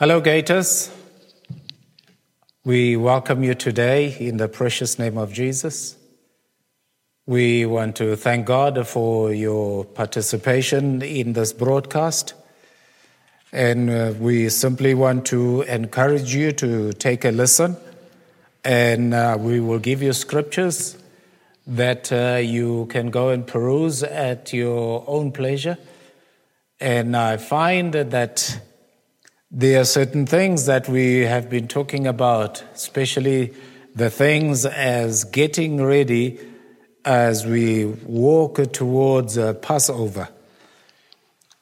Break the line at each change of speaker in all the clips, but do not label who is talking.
Hello, Gators. We welcome you today in the precious name of Jesus. We want to thank God for your participation in this broadcast. And uh, we simply want to encourage you to take a listen. And uh, we will give you scriptures that uh, you can go and peruse at your own pleasure. And I find that there are certain things that we have been talking about, especially the things as getting ready as we walk towards uh, Passover.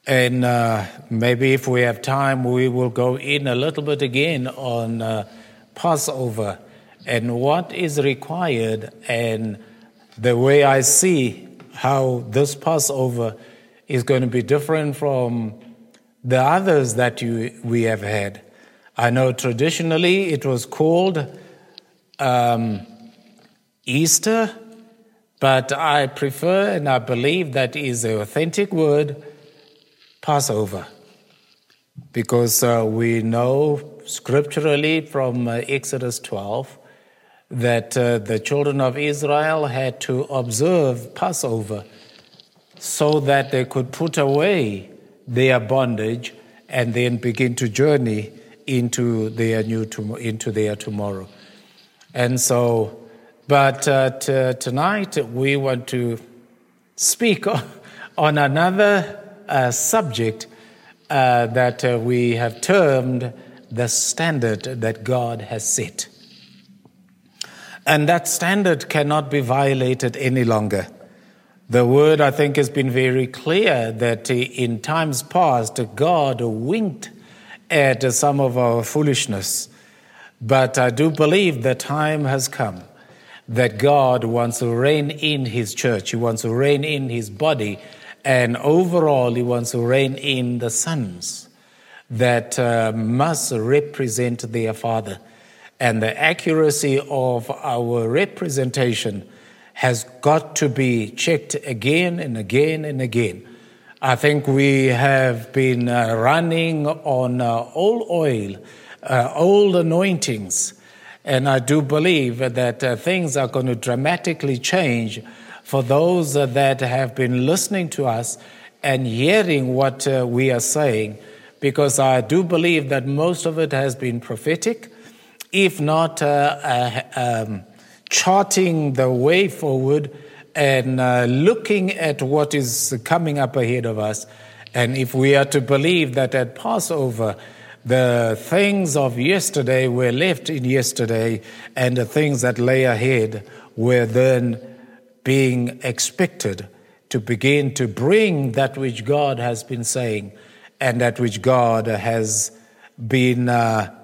And uh, maybe if we have time, we will go in a little bit again on uh, Passover and what is required, and the way I see how this Passover is going to be different from the others that you, we have had. I know traditionally it was called um, Easter, but I prefer and I believe that is the authentic word Passover. Because uh, we know scripturally from uh, Exodus 12 that uh, the children of Israel had to observe Passover so that they could put away their bondage and then begin to journey into their new into their tomorrow. And so, but uh, t- tonight we want to speak on another uh, subject uh, that uh, we have termed the standard that God has set. And that standard cannot be violated any longer. The word, I think, has been very clear that in times past, God winked at some of our foolishness. But I do believe the time has come that God wants to reign in His church. He wants to reign in His body. And overall, He wants to reign in the sons that uh, must represent their Father. And the accuracy of our representation has got to be checked again and again and again. I think we have been uh, running on uh, old oil, uh, old anointings, and I do believe that uh, things are going to dramatically change for those uh, that have been listening to us and hearing what uh, we are saying, because I do believe that most of it has been prophetic, if not um, charting the way forward and uh, looking at what is coming up ahead of us. And if we are to believe that at Passover, the things of yesterday were left in yesterday, and the things that lay ahead were then being expected to begin to bring that which God has been saying and that which God has been uh,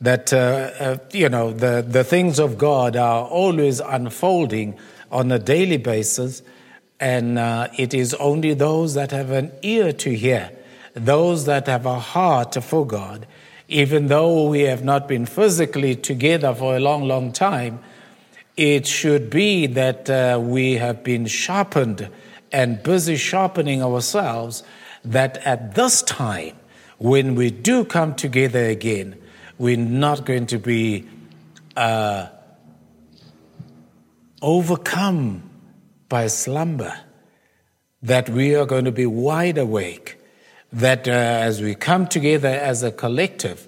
that uh, uh, you know the, the things of God are always unfolding on a daily basis, and uh, it is only those that have an ear to hear, those that have a heart for God, even though we have not been physically together for a long, long time. It should be that uh, we have been sharpened and busy sharpening ourselves. That at this time, when we do come together again, we're not going to be uh, overcome by slumber, that we are going to be wide awake, that uh, as we come together as a collective,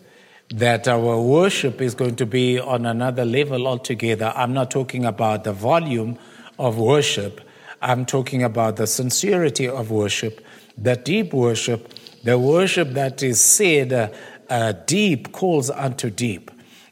that our worship is going to be on another level altogether. I'm not talking about the volume of worship, I'm talking about the sincerity of worship, the deep worship, the worship that is said uh, uh, deep calls unto deep.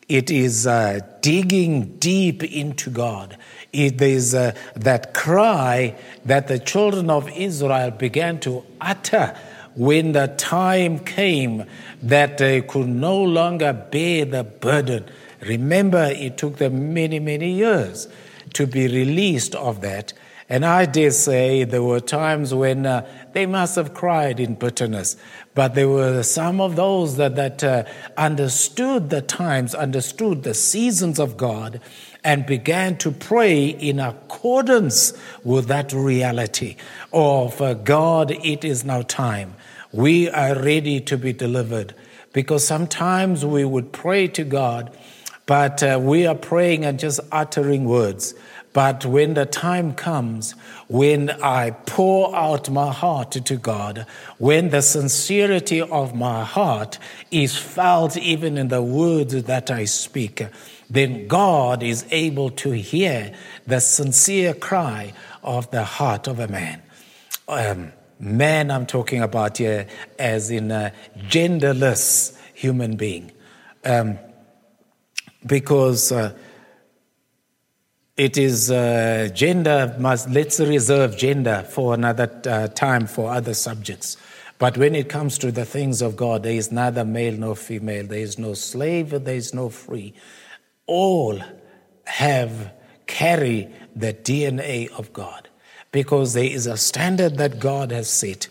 It is uh, digging deep into God. It is uh, that cry that the children of Israel began to utter when the time came that they could no longer bear the burden. Remember, it took them many, many years to be released of that. And I dare say there were times when uh, they must have cried in bitterness. But there were some of those that, that uh, understood the times, understood the seasons of God, and began to pray in accordance with that reality of uh, God, it is now time. We are ready to be delivered. Because sometimes we would pray to God, but uh, we are praying and just uttering words. But when the time comes, when I pour out my heart to God, when the sincerity of my heart is felt even in the words that I speak, then God is able to hear the sincere cry of the heart of a man. Um, man, I'm talking about here as in a genderless human being. Um, because uh, it is uh, gender must let's reserve gender for another uh, time for other subjects. But when it comes to the things of god there is neither male nor female there is no slave there is no free. All have carry the dna of god because there is a standard that god has set.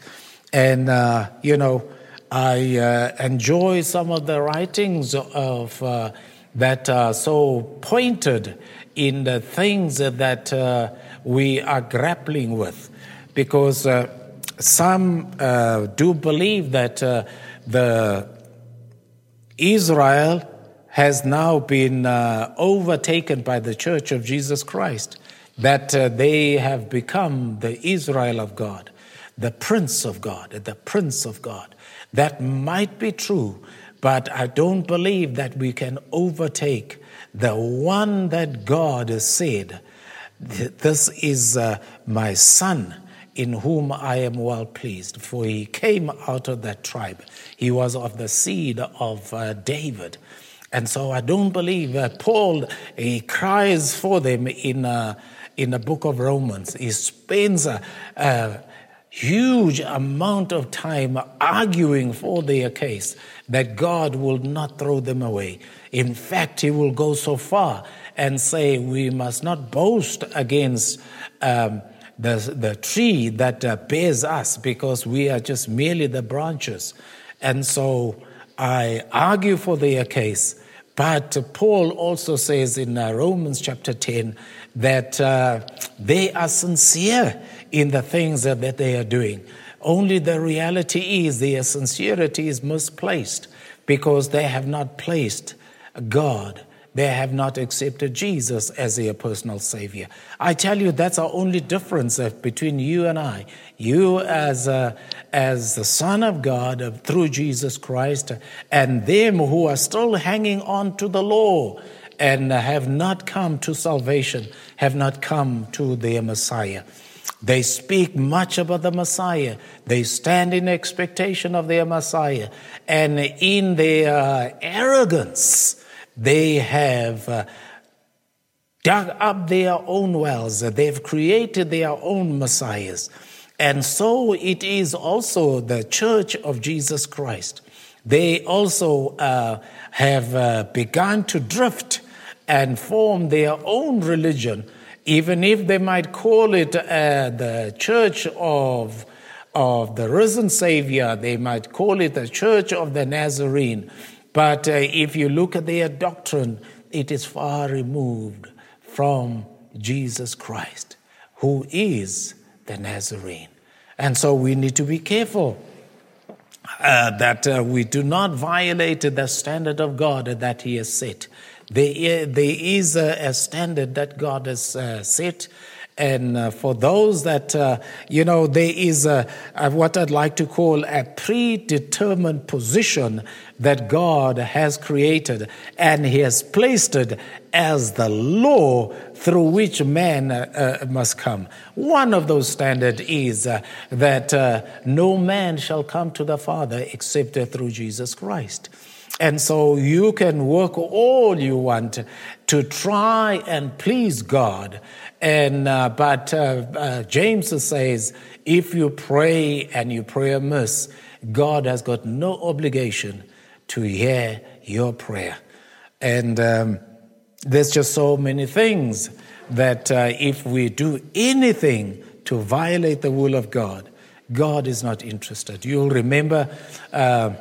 And uh, you know i uh, enjoy some of the writings of uh, that are so pointed in the things that uh, we are grappling with. Because uh, some uh, do believe that uh, the Israel has now been uh, overtaken by the Church of Jesus Christ, that uh, they have become the Israel of God, the Prince of God, the Prince of God. That might be true, but I don't believe that we can overtake the one that God has said, This is uh, my son in whom I am well pleased, for he came out of that tribe. He was of the seed of uh, David. And so I don't believe uh, Paul, he cries for them in, uh, in the book of Romans. He spends a, a huge amount of time arguing for their case that God will not throw them away. In fact, he will go so far and say we must not boast against um, the, the tree that uh, bears us because we are just merely the branches. And so I argue for their case. But Paul also says in uh, Romans chapter 10 that uh, they are sincere in the things that, that they are doing. Only the reality is their sincerity is misplaced because they have not placed God. They have not accepted Jesus as their personal Savior. I tell you, that's our only difference uh, between you and I. You, as, a, as the Son of God uh, through Jesus Christ, and them who are still hanging on to the law and have not come to salvation, have not come to their Messiah. They speak much about the Messiah. They stand in expectation of their Messiah. And in their arrogance, they have uh, dug up their own wells. They've created their own messiahs. And so it is also the church of Jesus Christ. They also uh, have uh, begun to drift and form their own religion, even if they might call it uh, the church of, of the risen Savior, they might call it the church of the Nazarene. But uh, if you look at their doctrine, it is far removed from Jesus Christ, who is the Nazarene. And so we need to be careful uh, that uh, we do not violate the standard of God that He has set. There, there is a, standard that God has uh, set and uh, for those that, uh, you know, there is a, a, what I'd like to call a predetermined position that God has created, and He has placed it as the law through which man uh, uh must come. One of those standards is uh, that uh, no man shall come to the Father except through Jesus Christ. And so you can work all you want to try and please God. And uh, but uh, uh, James says, if you pray and you pray amiss, God has got no obligation to hear your prayer. And um, there's just so many things that uh, if we do anything to violate the will of God, God is not interested. You'll remember uh,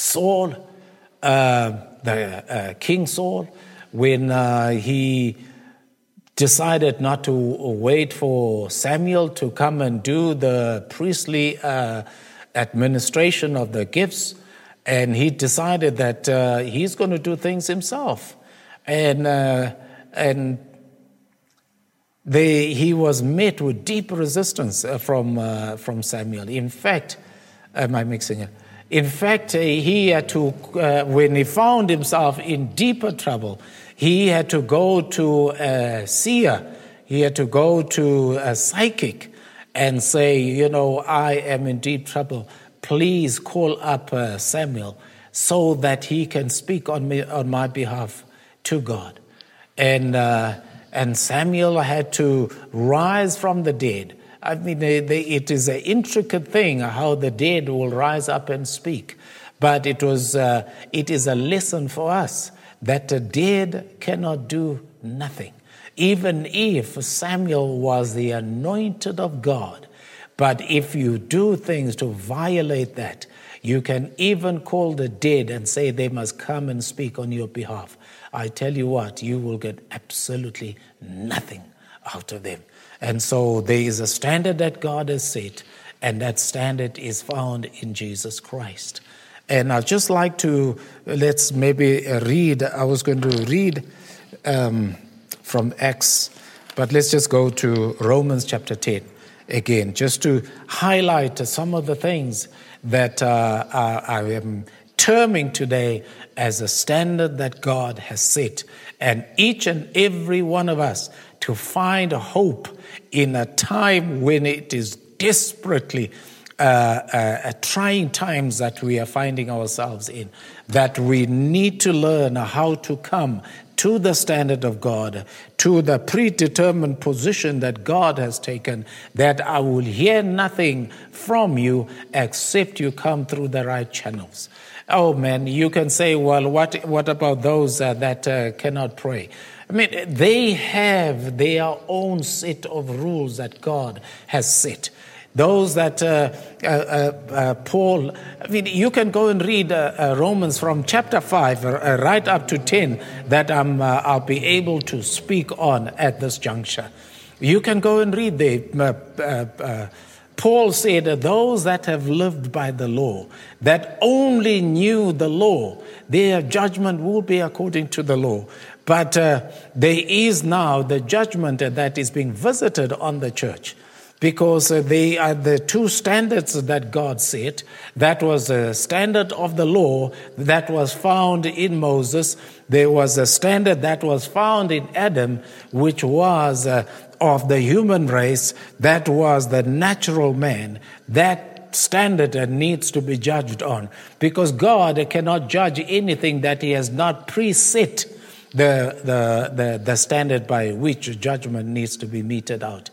Saul, uh, the uh, King Saul, when uh, he decided not to wait for Samuel to come and do the priestly uh, administration of the gifts. And he decided that uh, he's going to do things himself. And, uh, and they, he was met with deep resistance from, from Samuel. In fact, am I mixing it? In fact, uh, he had to, uh, when he found himself in deeper trouble, he had to go to a seer, he had to go to a psychic and say, You know, I am in deep trouble. Please call up uh, Samuel so that he can speak on, me, on my behalf to God. And uh, and Samuel had to rise from the dead. I mean, it is an intricate thing how the dead will rise up and speak. But it, was, uh, it is a lesson for us that the dead cannot do nothing. Even if Samuel was the anointed of God, but if you do things to violate that, you can even call the dead and say they must come and speak on your behalf. I tell you what, you will get absolutely nothing out of them. And so there is a standard that God has set, and that standard is found in Jesus Christ. And I'd just like to, let's maybe read, I was going to read um, from Acts, but let's just go to Romans chapter 10 again, just to highlight some of the things that uh, I am terming today as a standard that God has set. And each and every one of us to find hope in a time when it is desperately uh, uh, trying times that we are finding ourselves in, that we need to learn how to come to the standard of God, to the predetermined position that God has taken, that I will hear nothing from you except you come through the right channels. Oh man, you can say, well, what, what about those uh, that uh, cannot pray? I mean, they have their own set of rules that God has set. Those that uh, uh, uh, uh Paul, I mean, you can go and read uh, uh, Romans from chapter 5 uh, right up to 10 that I'm, I'll be able to speak on at this juncture. You can go and read the Paul said those that have lived by the law, that only knew the law, their judgment will be according to the law. But uh, there is now the judgment that is being visited on the church because uh, they are the two standards that God set. That was a standard of the law that was found in Moses. There was a standard that was found in Adam, which was uh, of the human race, that was the natural man, that standard needs to be judged on because God cannot judge anything that He has not preset the, the, the, the standard by which judgment needs to be meted out.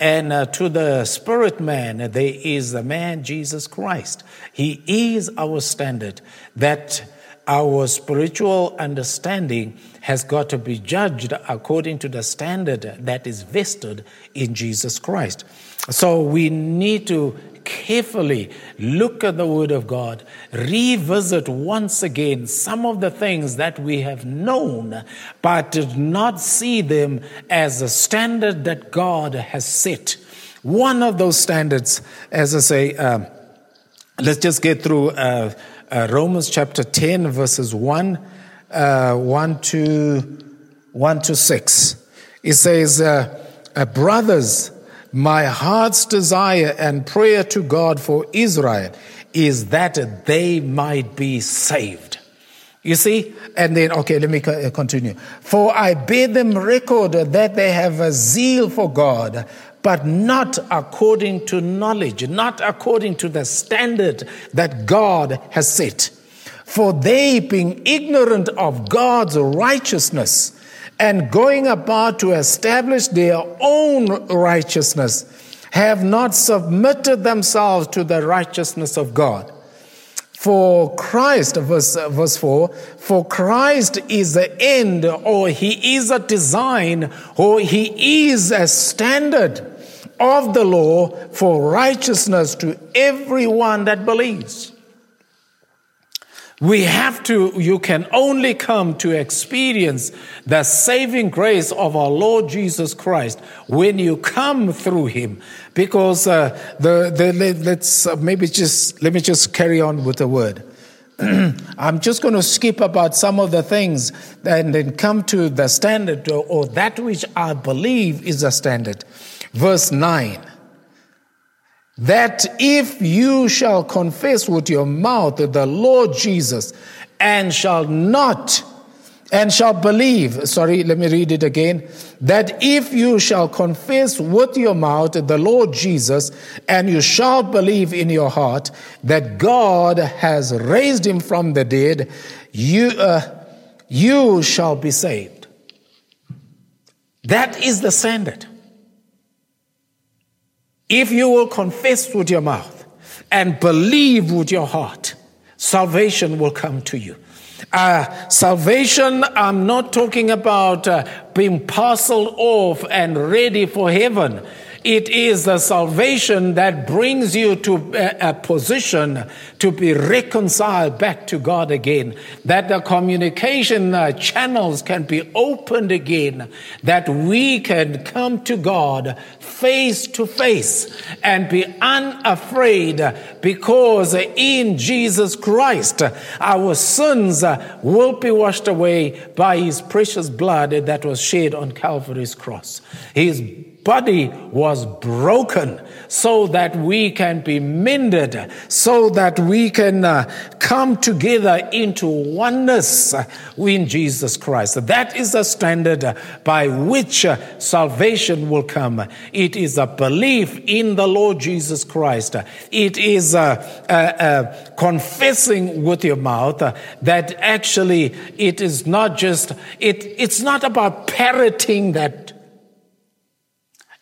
And uh, to the spirit man, there is the man Jesus Christ. He is our standard that our spiritual understanding has got to be judged according to the standard that is vested in Jesus Christ. So we need to carefully look at the Word of God, revisit once again some of the things that we have known, but did not see them as a standard that God has set. One of those standards, as I say, uh, let's just get through. Uh, uh, Romans chapter 10, verses 1, uh, 1, to, 1 to 6. It says, uh, uh, Brothers, my heart's desire and prayer to God for Israel is that they might be saved. You see? And then, okay, let me uh, continue. For I bear them record that they have a zeal for God, but not according to knowledge, not according to the standard that God has set. For they, being ignorant of God's righteousness and going about to establish their own righteousness, have not submitted themselves to the righteousness of God. For Christ, verse, verse 4, for Christ is the end, or he is a design, or he is a standard of the law for righteousness to everyone that believes. We have to, you can only come to experience the saving grace of our Lord Jesus Christ when you come through Him. Because uh, the, the, let's uh, maybe just, let me just carry on with the word. I'm just going to skip about some of the things and then come to the standard or, or that which I believe is a standard. Verse 9 that if you shall confess with your mouth the Lord Jesus and shall not and shall believe, sorry, let me read it again. That if you shall confess with your mouth the Lord Jesus, and you shall believe in your heart that God has raised him from the dead, you, uh, you shall be saved. That is the standard. If you will confess with your mouth and believe with your heart, salvation will come to you. Uh, salvation, I'm not talking about uh, being parceled off and ready for heaven. It is the salvation that brings you to a, position to be reconciled back to God again. That the communication uh, channels can be opened again. That we can come to God face to face and be unafraid because in Jesus Christ our sins will be washed away by his precious blood that was shed on Calvary's cross. His body was broken so that we can be mended, so that we can uh, come together into oneness in Jesus Christ. That is the standard by which uh, salvation will come. It is a belief in the Lord Jesus Christ. It is a, a, a confessing with your mouth that actually it is not just, it, it's not about parroting that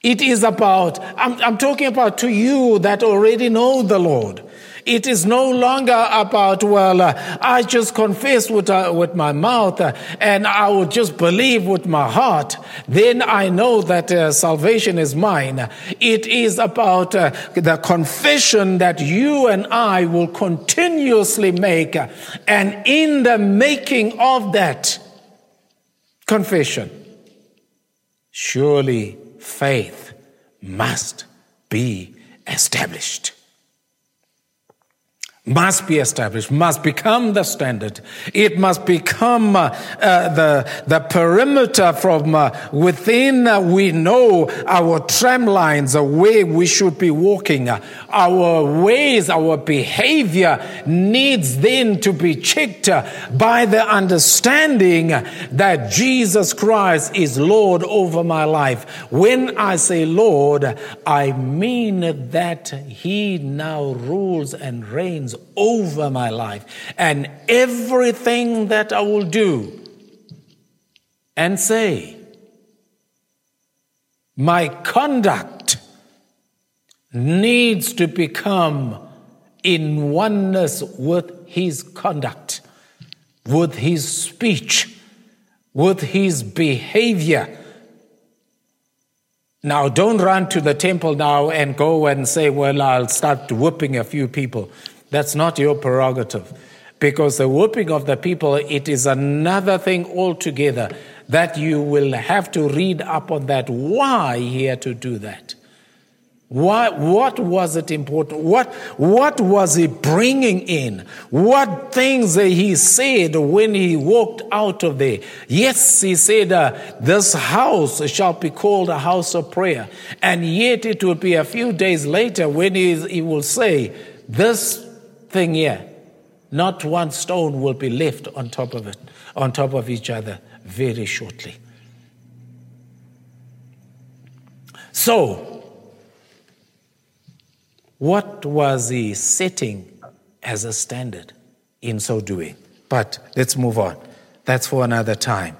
it is about, I'm, I'm, talking about to you that already know the Lord. It is no longer about, well, uh, I just confess with, uh, with my mouth uh, and I will just believe with my heart. Then I know that uh, salvation is mine. It is about uh, the confession that you and I will continuously make. And in the making of that confession, surely faith must be established must be established, must become the standard. It must become uh, uh, the, the perimeter from uh, within uh, we know our tram lines, the way we should be walking. Our ways, our behavior needs then to be checked by the understanding that Jesus Christ is Lord over my life. When I say Lord, I mean that He now rules and reigns over my life. And everything that I will do and say, my conduct needs to become in oneness with his conduct, with his speech, with his behavior. Now, don't run to the temple now and go and say, Well, I'll start whipping a few people. That's not your prerogative. Because the whooping of the people, it is another thing altogether that you will have to read up on that. Why he had to do that? Why, what was it important? What, what was he bringing in? What things he said when he walked out of there? Yes, he said, uh, This house shall be called a house of prayer. And yet it will be a few days later when he, he will say, This thing here. Not one stone will be left on top of it, on top of each other very shortly. So, what was he setting as a standard in so doing? But let's move on. That's for another time.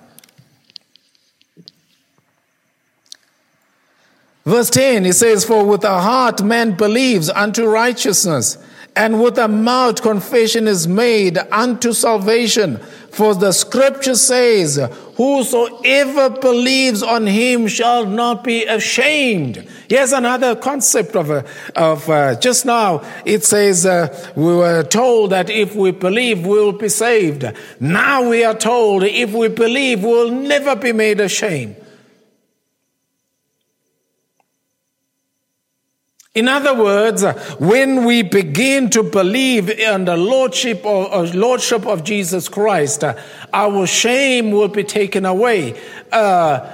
Verse 10, it says, For with the heart man believes unto righteousness and with a mouth confession is made unto salvation. For the scripture says, Whosoever believes on him shall not be ashamed. Here's another concept of, of uh, just now. It says, uh, We were told that if we believe, we'll be saved. Now we are told if we believe, we'll never be made ashamed. In other words, when we begin to believe in the lordship of, lordship of Jesus Christ, our shame will be taken away. Uh,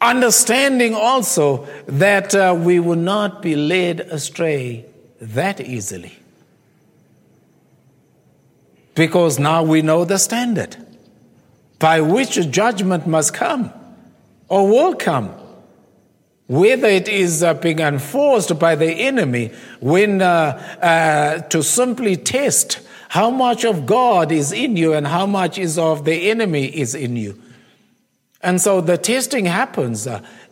understanding also that uh, we will not be led astray that easily. Because now we know the standard by which judgment must come or will come. Whether it is uh, being enforced by the enemy when uh, uh, to simply test how much of God is in you and how much is of the enemy is in you. And so the testing happens.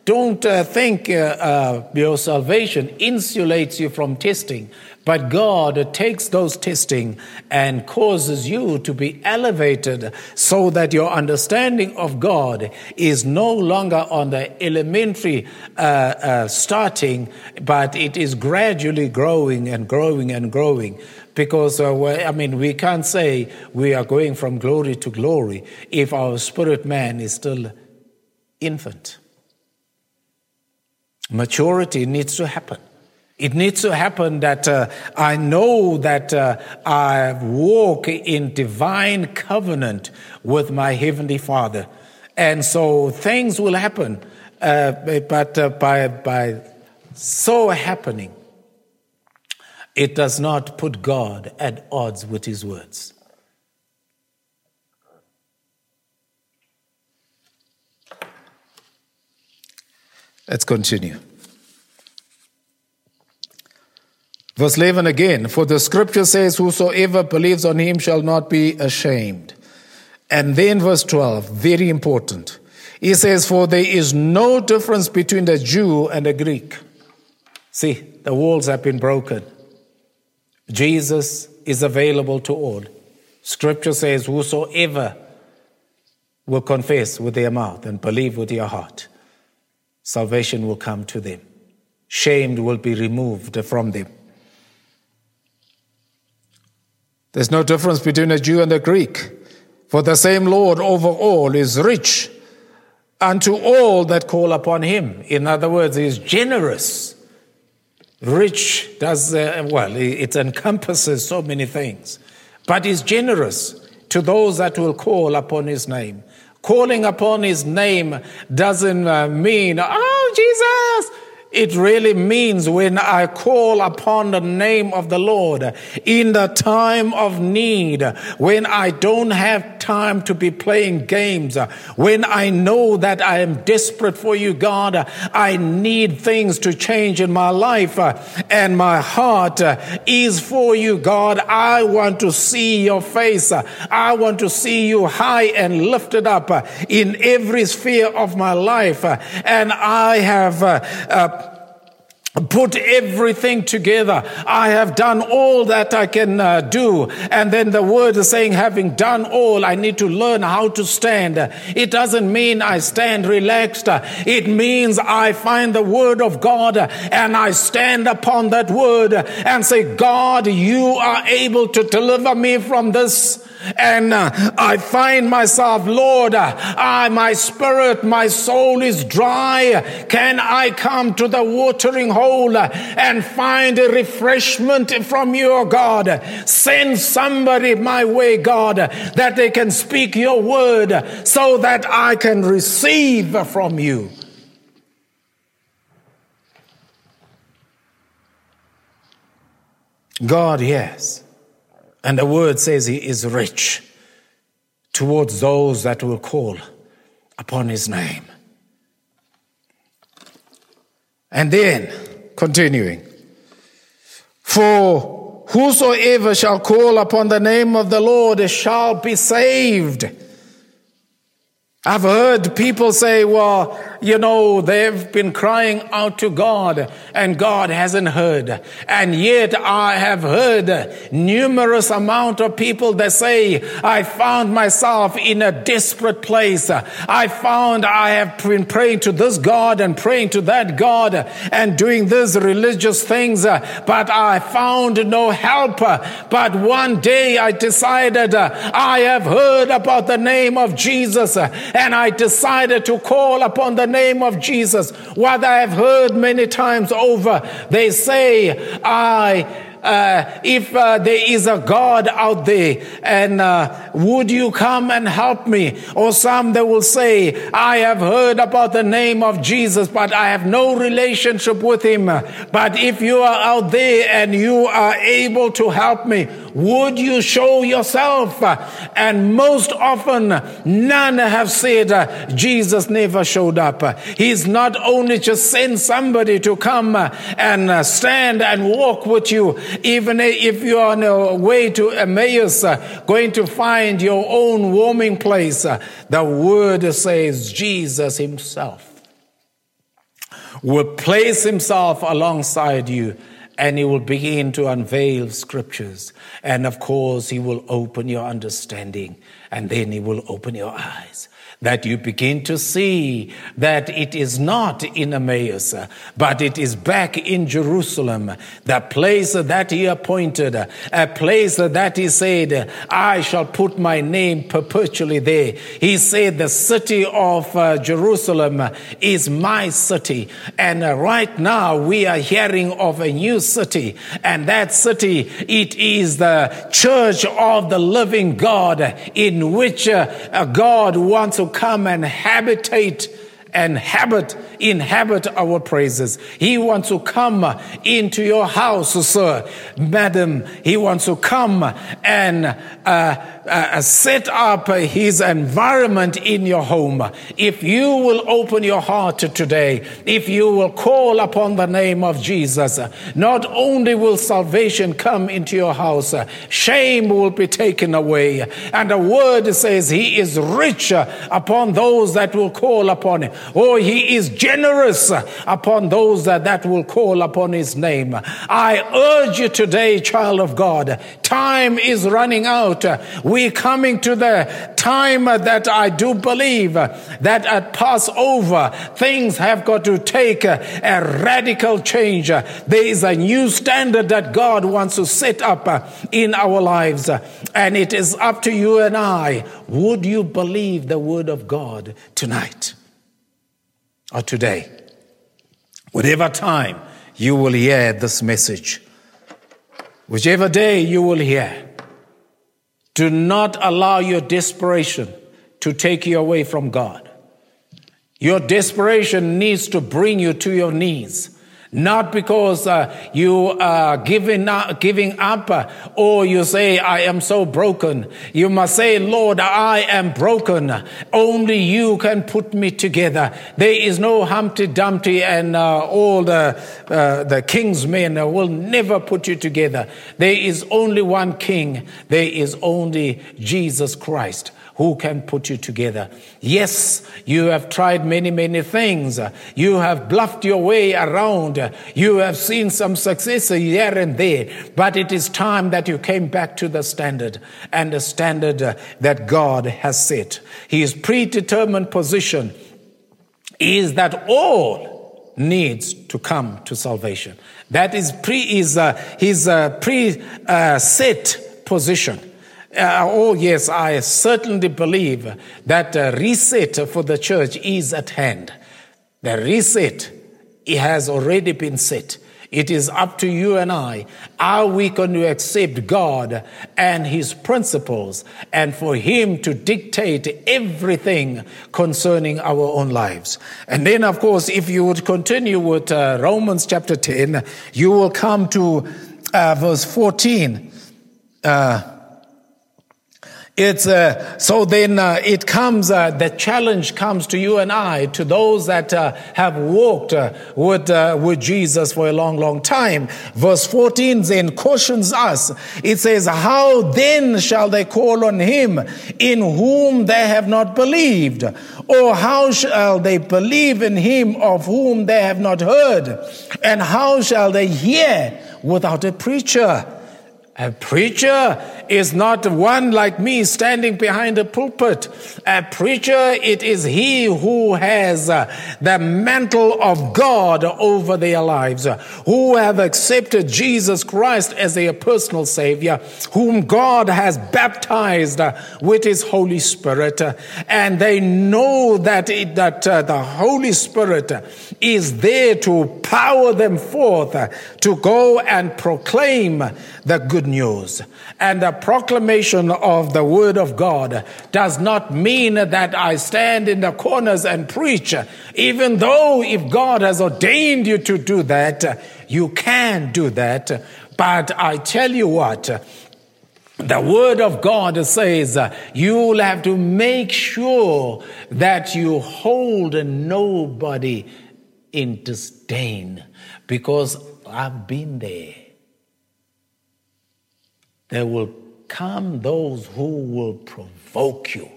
Don't uh, think uh, uh, your salvation insulates you from testing, but God takes those testing and causes you to be elevated so that your understanding of God is no longer on the elementary uh, uh, starting, but it is gradually growing and growing and growing because uh, I mean we can't say we are going from glory to glory if our spirit man is still infant. Maturity needs to happen. It needs to happen that uh, I know that uh, I walk in divine covenant with my Heavenly Father. And so things will happen, uh, but uh, by, by so happening, it does not put God at odds with His words. Let's continue. Verse 11 again, for the scripture says, Whosoever believes on him shall not be ashamed. And then verse 12, very important. He says, For there is no difference between the Jew and the Greek. See, the walls have been broken. Jesus is available to all. Scripture says, Whosoever will confess with their mouth and believe with their heart salvation will come to them. Shame will be removed from them. There's no difference between a Jew and a Greek, for the same Lord over all is rich unto all that call upon him. In other words, he is generous. Rich does, uh, well, it encompasses so many things, but he's generous to those that will call upon his name. Calling upon his name doesn't uh, mean, oh, Jesus, it really means when I call upon the name of the Lord in the time of need, when I don't have time to be playing games, when I know that I am desperate for you, God, I need things to change in my life and my heart is for you, God. I want to see your face. I want to see you high and lifted up in every sphere of my life. And I have uh, uh, put everything together. I have done all that I can uh, do. And then the word is saying, having done all, I need to learn how to stand. It doesn't mean I stand relaxed. It means I find the word of God and I stand upon that word and say, God, you are able to deliver me from this and uh, I find myself, Lord, uh, I, my spirit, my soul is dry. Can I come to the watering hole and find a refreshment from you, God? Send somebody my way, God, that they can speak your word so that I can receive from you. God, yes. And the word says he is rich towards those that will call upon his name. And then, continuing, for whosoever shall call upon the name of the Lord shall be saved. I've heard people say, well, you know, they've been crying out to God and God hasn't heard. And yet I have heard numerous amount of people that say, I found myself in a desperate place. I found I have been praying to this God and praying to that God and doing these religious things, but I found no help. But one day I decided I have heard about the name of Jesus and I decided to call upon the name of Jesus. What I have heard many times over, they say, I uh, if uh, there is a God out there and uh, would you come and help me? Or some they will say, I have heard about the name of Jesus, but I have no relationship with him. But if you are out there and you are able to help me, would you show yourself? And most often, none have said, uh, Jesus never showed up. He's not only just sent somebody to come and uh, stand and walk with you, even if you are on your way to Emmaus, uh, going to find your own warming place. The word says Jesus himself will place himself alongside you and he will begin to unveil scriptures. And of course, he will open your understanding and then he will open your eyes that you begin to see that it is not in Emmaus, but it is back in Jerusalem, the place that he appointed, a place that he said, I shall put my name perpetually there. He said, the city of uh, Jerusalem is my city. And right now we are hearing of a new city. And that city, it is the church of the living God in which uh, God wants to come and habitate and habit, inhabit our praises. He wants to come into your house, sir, madam. He wants to come and uh, uh, set up his environment in your home. If you will open your heart today, if you will call upon the name of Jesus, not only will salvation come into your house, shame will be taken away. And the word says he is rich upon those that will call upon him. or he is generous upon those that, that will call upon his name. I urge you today, child of God, time is running out. We're coming to the time that I do believe that at Passover, things have got to take a, radical change. There is a new standard that God wants to set up uh, in our lives. Uh, and it is up to you and I. Would you believe the word of God tonight? or today, whatever time you will hear this message, whichever day you will hear, do not allow your desperation to take you away from God. Your desperation needs to bring you to your knees not because uh, you are giving up, giving up uh, or you say, I am so broken. You must say, Lord, I am broken. Only you can put me together. There is no Humpty Dumpty and uh, all the, uh, the king's men will never put you together. There is only one king. There is only Jesus Christ who can put you together. Yes, you have tried many, many things. You have bluffed your way around. You have seen some success here and there, but it is time that you came back to the standard and the standard that God has set. His predetermined position is that all needs to come to salvation. That is pre is uh, his uh, pre uh, set position. Uh, oh, yes, I certainly believe that a reset for the church is at hand. The reset it has already been set. It is up to you and I. Are we going to accept God and His principles and for Him to dictate everything concerning our own lives? And then, of course, if you would continue with uh, Romans chapter 10, you will come to uh, verse 14. Uh, it's uh, so then uh, it comes. Uh, the challenge comes to you and I, to those that uh, have walked uh, with uh, with Jesus for a long, long time. Verse fourteen then cautions us. It says, "How then shall they call on Him in whom they have not believed, or how shall they believe in Him of whom they have not heard, and how shall they hear without a preacher?" A preacher is not one like me standing behind a pulpit. A preacher, it is he who has uh, the mantle of God over their lives, uh, who have accepted Jesus Christ as their personal savior, whom God has baptized uh, with his Holy Spirit. And they know that, it, that the Holy Spirit is there to power them forth to go and proclaim the good news. And the proclamation of the word of God does not mean that I stand in the corners and preach, even though if God has ordained you to do that, you can do that. But I tell you what, the word of God says you'll have to make sure that you hold nobody in disdain because I've been there there will come those who will provoke you.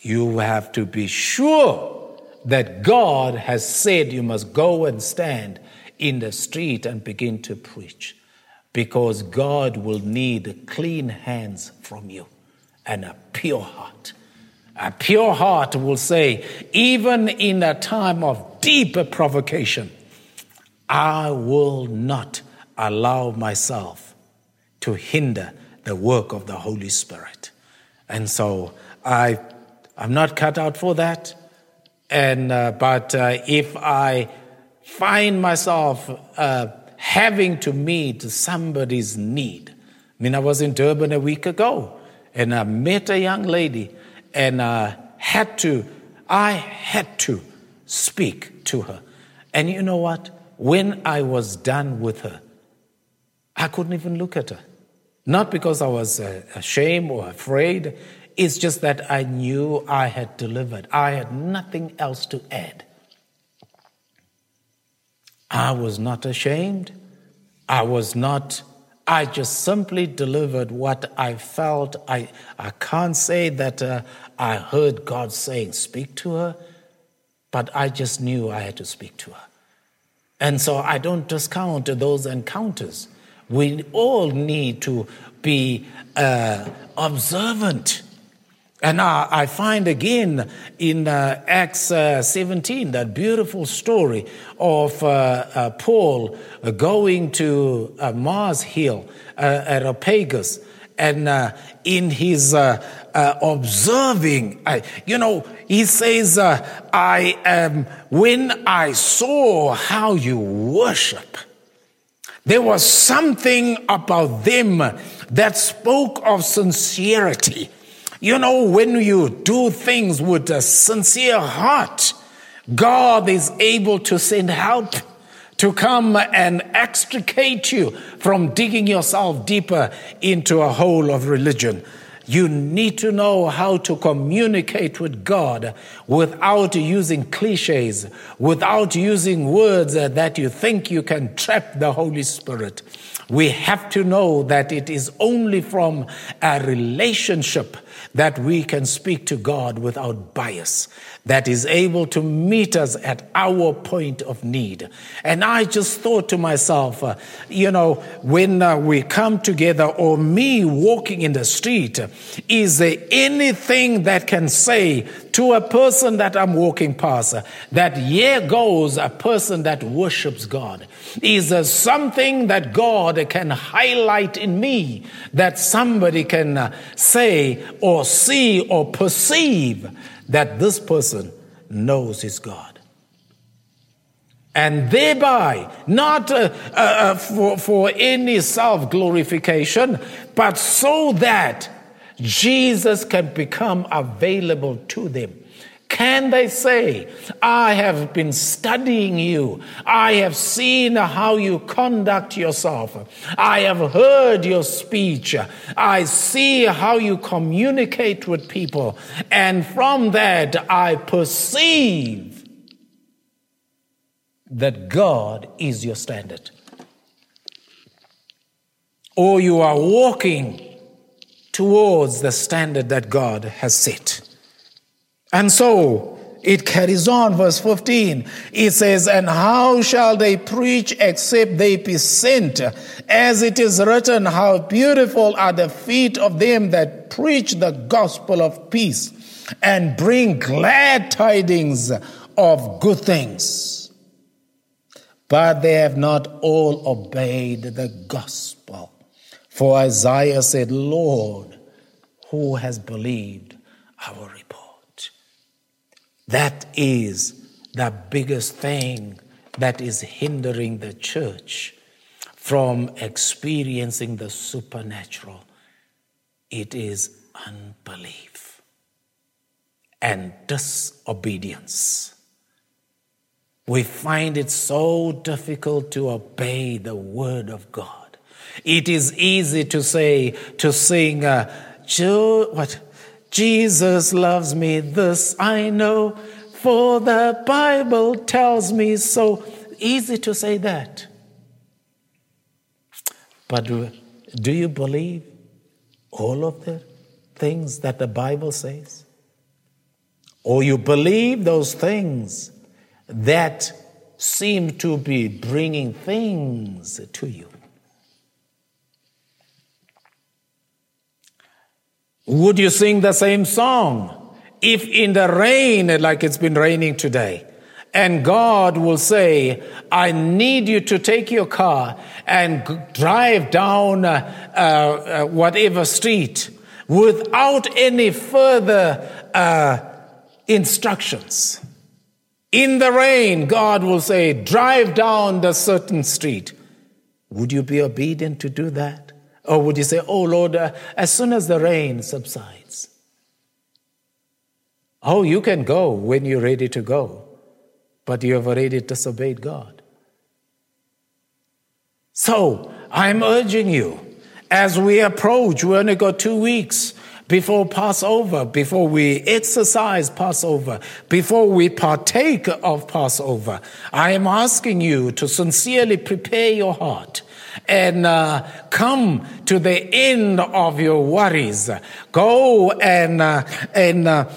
You have to be sure that God has said you must go and stand in the street and begin to preach because God will need clean hands from you and a pure heart. A pure heart will say, even in a time of deep provocation, I will not allow myself to hinder the work of the Holy Spirit. And so I, I'm not cut out for that. And, uh, but uh, if I find myself uh, having to meet somebody's need, I mean, I was in Durban a week ago and I met a young lady and I had to, I had to speak to her. And you know what? When I was done with her, I couldn't even look at her. Not because I was uh, ashamed or afraid, it's just that I knew I had delivered. I had nothing else to add. I was not ashamed. I was not, I just simply delivered what I felt. I, I can't say that uh, I heard God saying, speak to her, but I just knew I had to speak to her. And so I don't discount those encounters. We all need to be uh, observant. And uh, I find again in uh, Acts uh, 17 that beautiful story of uh, uh, Paul going to Mars Hill at Areopagus and in his observing, I, you know, he says, I am, when I saw how you worship, there was something about them that spoke of sincerity. You know, when you do things with a sincere heart, God is able to send help to come and extricate you from digging yourself deeper into a hole of religion. You need to know how to communicate with God without using cliches, without using words that you think you can trap the Holy Spirit. We have to know that it is only from a relationship that we can speak to God without bias, that is able to meet us at our point of need. And I just thought to myself, uh, you know, when uh, we come together, or me walking in the street, is there anything that can say to a person that I'm walking past uh, that here goes a person that worships God? Is there something that God can highlight in me that somebody can uh, say or see or perceive that this person knows his God? And thereby, not uh, uh, uh for, for any self glorification, but so that Jesus can become available to them. Can they say, I have been studying you. I have seen how you conduct yourself. I have heard your speech. I see how you communicate with people. And from that, I perceive that God is your standard. Or you are walking towards the standard that God has set. And so it carries on, verse 15. It says, And how shall they preach except they be sent? As it is written, How beautiful are the feet of them that preach the gospel of peace and bring glad tidings of good things. But they have not all obeyed the gospel. For Isaiah said, Lord, who has believed our report? That is the biggest thing that is hindering the church from experiencing the supernatural. It is unbelief and disobedience. We find it so difficult to obey the word of God. It is easy to say, to sing, uh, what? Jesus loves me, this I know, for the Bible tells me so. Easy to say that. But do you believe all of the things that the Bible says? Or you believe those things that seem to be bringing things to you? Would you sing the same song if in the rain, like it's been raining today, and God will say, I need you to take your car and drive down uh, uh, whatever street without any further uh, instructions. In the rain, God will say, drive down the certain street. Would you be obedient to do that? Or would you say, oh Lord, uh, as soon as the rain subsides? Oh, you can go when you're ready to go but you have already disobeyed God. So, I'm urging you, as we approach, we only got two weeks before Passover, before we exercise Passover, before we partake of Passover, I am asking you to sincerely prepare your heart and uh, come to the end of your worries. Go and uh, and uh,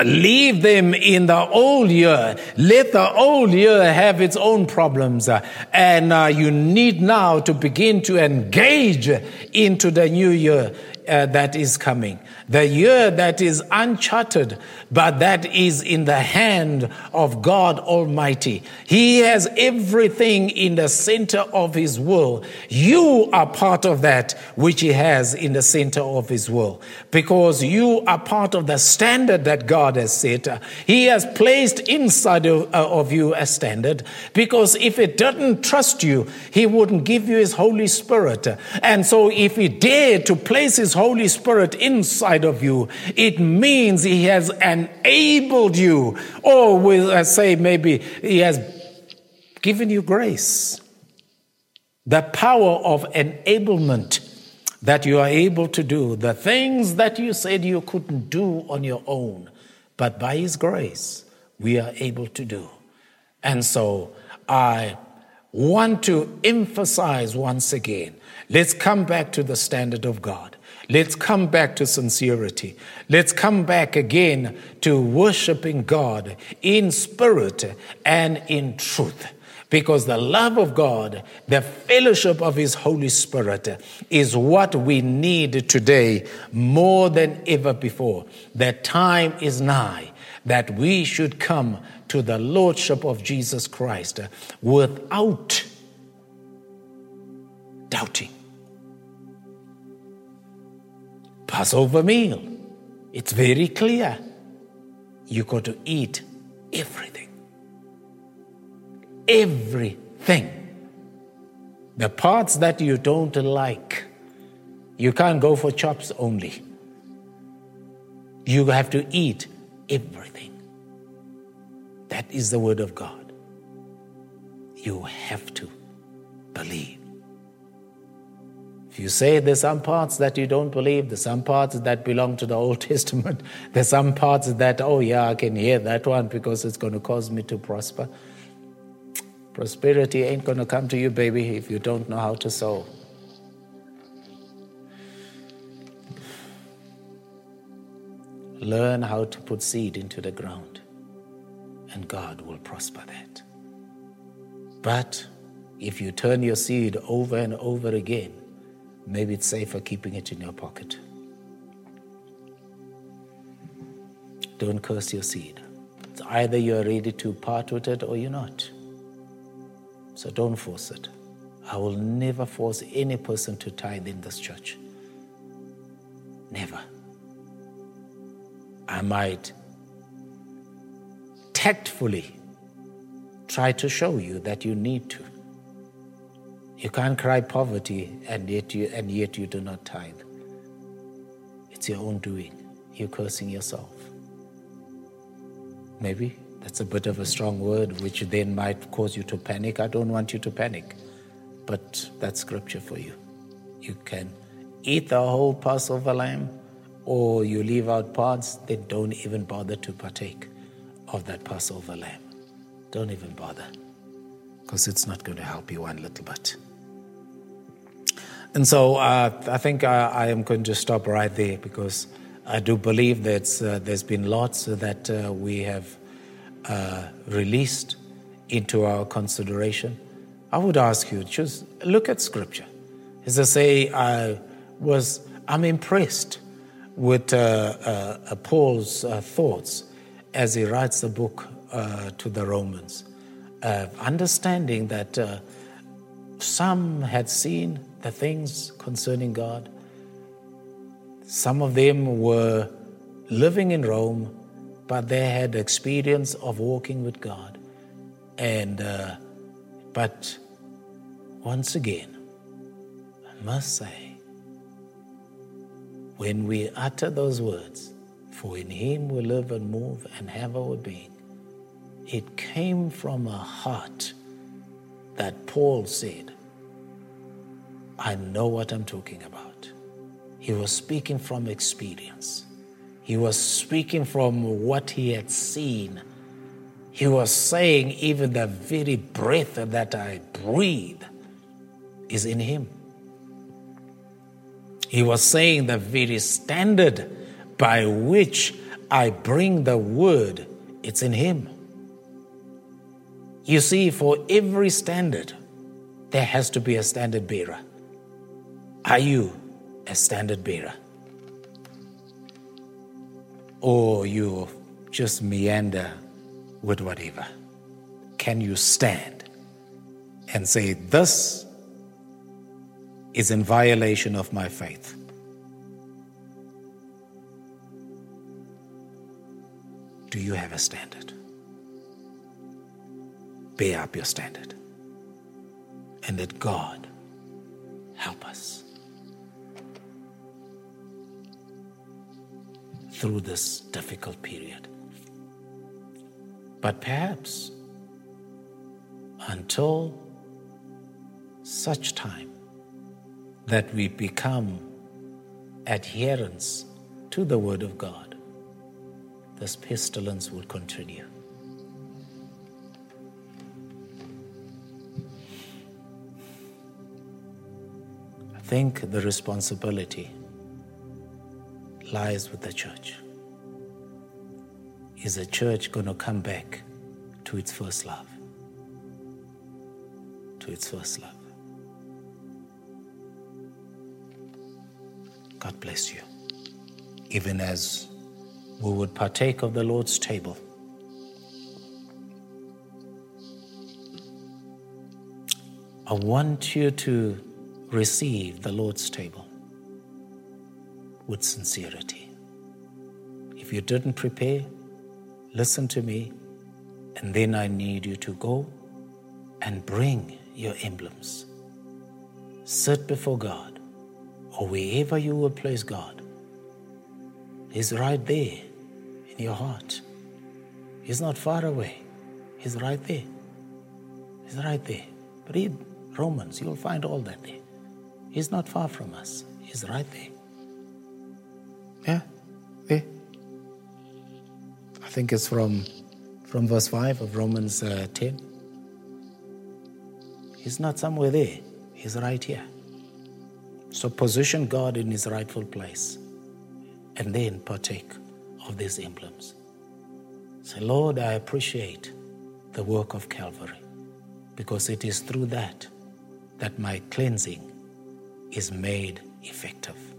Leave them in the old year. Let the old year have its own problems. And uh, you need now to begin to engage into the new year uh, that is coming. The year that is uncharted, but that is in the hand of God Almighty. He has everything in the center of His will. You are part of that which He has in the center of His will because you are part of the standard that God has set. He has placed inside of, uh, of you a standard because if He didn't trust you, He wouldn't give you His Holy Spirit. And so if He dared to place His Holy Spirit inside of you, it means He has enabled you, or will I say maybe He has given you grace. The power of enablement that you are able to do the things that you said you couldn't do on your own, but by His grace, we are able to do. And so I want to emphasize once again let's come back to the standard of God. Let's come back to sincerity. Let's come back again to worshiping God in spirit and in truth. Because the love of God, the fellowship of His Holy Spirit is what we need today more than ever before. That time is nigh that we should come to the Lordship of Jesus Christ without doubting. Passover meal, it's very clear. You got to eat everything everything. The parts that you don't like, you can't go for chops only. You have to eat everything. That is the word of God. You have to believe. If you say there's some parts that you don't believe, there's some parts that belong to the Old Testament, there's some parts that, oh yeah, I can hear that one because it's going to cause me to prosper. Prosperity ain't going to come to you, baby, if you don't know how to sow. Learn how to put seed into the ground. and God will prosper that. But if you turn your seed over and over again, maybe it's safer keeping it in your pocket. Don't curse your seed. It's either you're ready to part with it or you're not. So don't force it. I will never force any person to tithe in this church. Never. I might tactfully try to show you that you need to. You can't cry poverty and yet you, and yet you do not tithe. It's your own doing. You're cursing yourself. Maybe that's a bit of a strong word, which then might cause you to panic. I don't want you to panic, but that's scripture for you. You can eat the whole Passover lamb, or you leave out parts, then don't even bother to partake of that Passover lamb. Don't even bother, because it's not going to help you one little bit. And so uh, I think I, I, am going to stop right there because I do believe that uh, there's been lots that uh, we have uh, released into our consideration. I would ask you just look at Scripture. As I say, I was I'm impressed with uh, uh, Paul's thoughts as he writes the book to the Romans, understanding that some had seen the things concerning God. Some of them were living in Rome, but they had experience of walking with God. And, uh, but once again, I must say, when we utter those words, for in Him we live and move and have our being, it came from a heart that Paul said, I know what I'm talking about. He was speaking from experience. He was speaking from what he had seen. He was saying, even the very breath that I breathe is in him. He was saying, the very standard by which I bring the word, it's in him. You see, for every standard, there has to be a standard bearer. Are you a standard bearer? Or you just meander with whatever? Can you stand and say, This is in violation of my faith? Do you have a standard? Bear up your standard. And let God help us. Through this difficult period. But perhaps until such time that we become adherents to the Word of God, this pestilence will continue. I think the responsibility lies with the church. Is the church going to come back to its first love? To its first love. God bless you. Even as we would partake of the Lord's table. I want you to receive the Lord's table with sincerity. If you didn't prepare, listen to me, and then I need you to go and bring your emblems. Sit before God, or wherever you will place God. He's right there in your heart. He's not far away. He's right there. He's right there. Read Romans, you'll find all that there. He's not far from us. He's right there. Yeah, there. I think it's from from verse 5 of Romans uh, 10. He's not somewhere there, he's right here. So position God in his rightful place and then partake of these emblems. Say, Lord, I appreciate the work of Calvary because it is through that that my cleansing is made effective.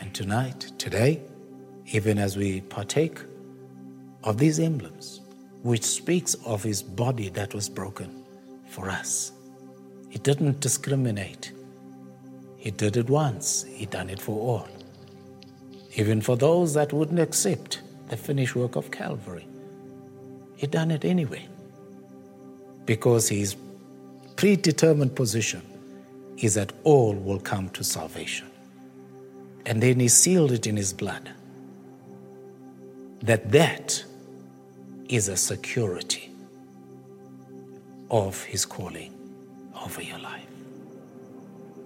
And tonight, today, even as we partake of these emblems, which speaks of his body that was broken for us, he didn't discriminate. He did it once, he done it for all. Even for those that wouldn't accept the finished work of Calvary, he done it anyway. Because his predetermined position is that all will come to salvation. And then he sealed it in his blood. That that is a security of his calling over your life.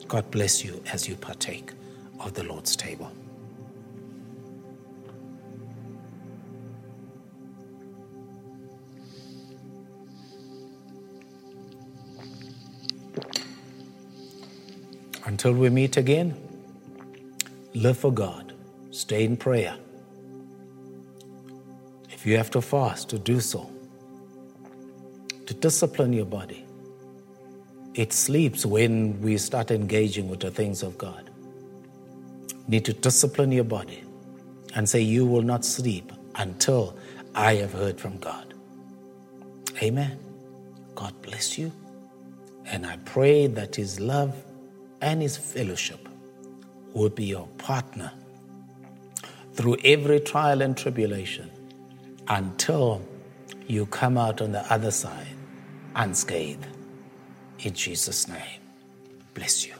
God bless you as you partake of the Lord's table. Until we meet again, live for God, stay in prayer. If you have to fast, to do so, to discipline your body. It sleeps when we start engaging with the things of God. Need to discipline your body and say, You will not sleep until I have heard from God. Amen. God bless you. And I pray that His love and His fellowship would be your partner through every trial and tribulation until you come out on the other side unscathed. In Jesus' name, bless you.